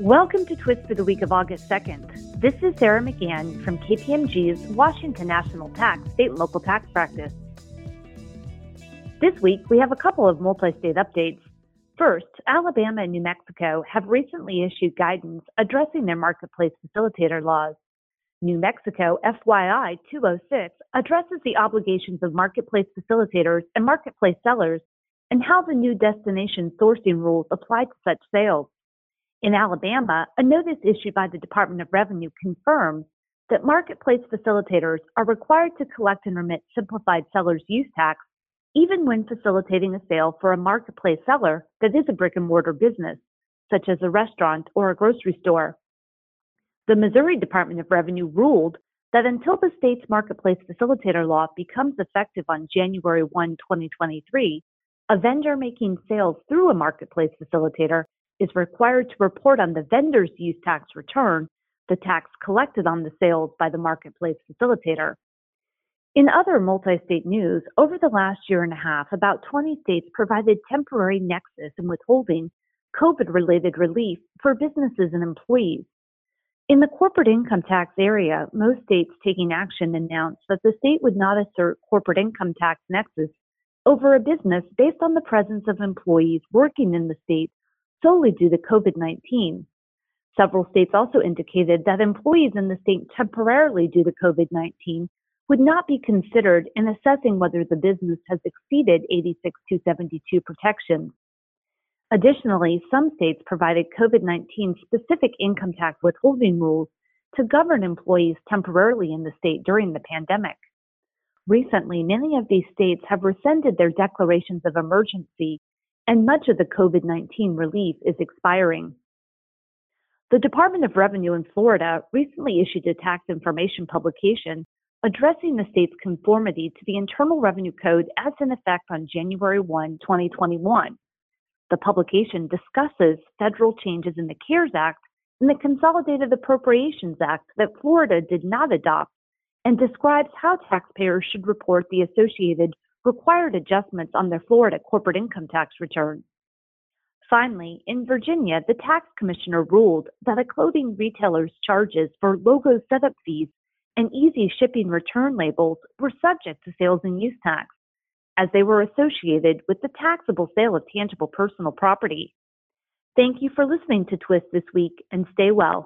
Welcome to Twist for the week of August 2nd. This is Sarah McGann from KPMG's Washington National Tax State and Local Tax Practice. This week, we have a couple of multi state updates. First, Alabama and New Mexico have recently issued guidance addressing their marketplace facilitator laws. New Mexico FYI 206 addresses the obligations of marketplace facilitators and marketplace sellers and how the new destination sourcing rules apply to such sales. In Alabama, a notice issued by the Department of Revenue confirms that marketplace facilitators are required to collect and remit simplified seller's use tax even when facilitating a sale for a marketplace seller that is a brick and mortar business, such as a restaurant or a grocery store. The Missouri Department of Revenue ruled that until the state's marketplace facilitator law becomes effective on January 1, 2023, a vendor making sales through a marketplace facilitator is required to report on the vendor's use tax return the tax collected on the sales by the marketplace facilitator. In other multi state news, over the last year and a half, about 20 states provided temporary nexus and withholding COVID related relief for businesses and employees. In the corporate income tax area, most states taking action announced that the state would not assert corporate income tax nexus over a business based on the presence of employees working in the state solely due to COVID 19. Several states also indicated that employees in the state temporarily due to COVID 19 would not be considered in assessing whether the business has exceeded 86272 protections. Additionally, some states provided COVID 19 specific income tax withholding rules to govern employees temporarily in the state during the pandemic. Recently, many of these states have rescinded their declarations of emergency and much of the COVID 19 relief is expiring. The Department of Revenue in Florida recently issued a tax information publication addressing the state's conformity to the Internal Revenue Code as in effect on January 1, 2021. The publication discusses federal changes in the CARES Act and the Consolidated Appropriations Act that Florida did not adopt and describes how taxpayers should report the associated required adjustments on their Florida corporate income tax returns. Finally, in Virginia, the tax commissioner ruled that a clothing retailer's charges for logo setup fees and easy shipping return labels were subject to sales and use tax, as they were associated with the taxable sale of tangible personal property. Thank you for listening to Twist this week and stay well.